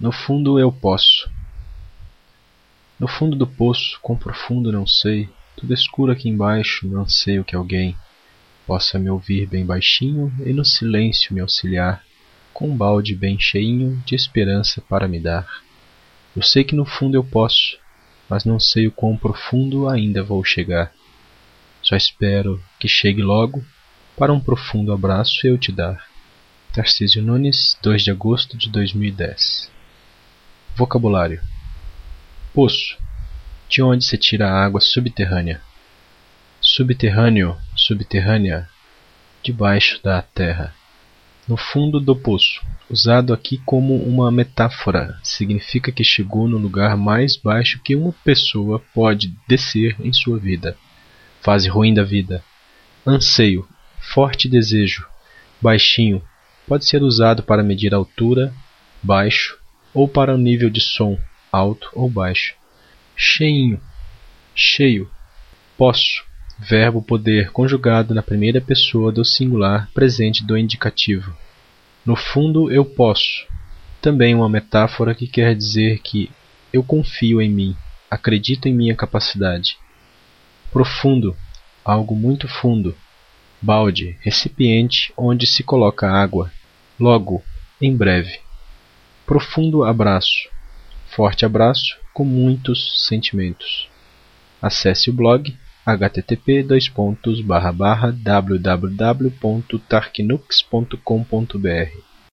No fundo eu posso. No fundo do poço, quão profundo não sei, tudo escuro aqui embaixo, não anseio que alguém possa me ouvir bem baixinho e no silêncio me auxiliar, com um balde bem cheinho de esperança para me dar. Eu sei que no fundo eu posso, mas não sei o quão profundo ainda vou chegar. Só espero que chegue logo para um profundo abraço eu te dar. Tarcísio Nunes, 2 de agosto de 2010 Vocabulário Poço De onde se tira a água subterrânea. Subterrâneo, subterrânea Debaixo da terra. No fundo do poço. Usado aqui como uma metáfora, significa que chegou no lugar mais baixo que uma pessoa pode descer em sua vida. Fase ruim da vida. Anseio, forte desejo, baixinho, pode ser usado para medir altura, baixo ou para o nível de som, alto ou baixo. Cheinho, cheio, posso, verbo poder conjugado na primeira pessoa do singular presente do indicativo. No fundo, eu posso. Também uma metáfora que quer dizer que eu confio em mim, acredito em minha capacidade. Profundo, algo muito fundo. Balde, recipiente onde se coloca água. Logo, em breve. Profundo abraço. Forte abraço com muitos sentimentos. Acesse o blog http www.tarquinux.com.br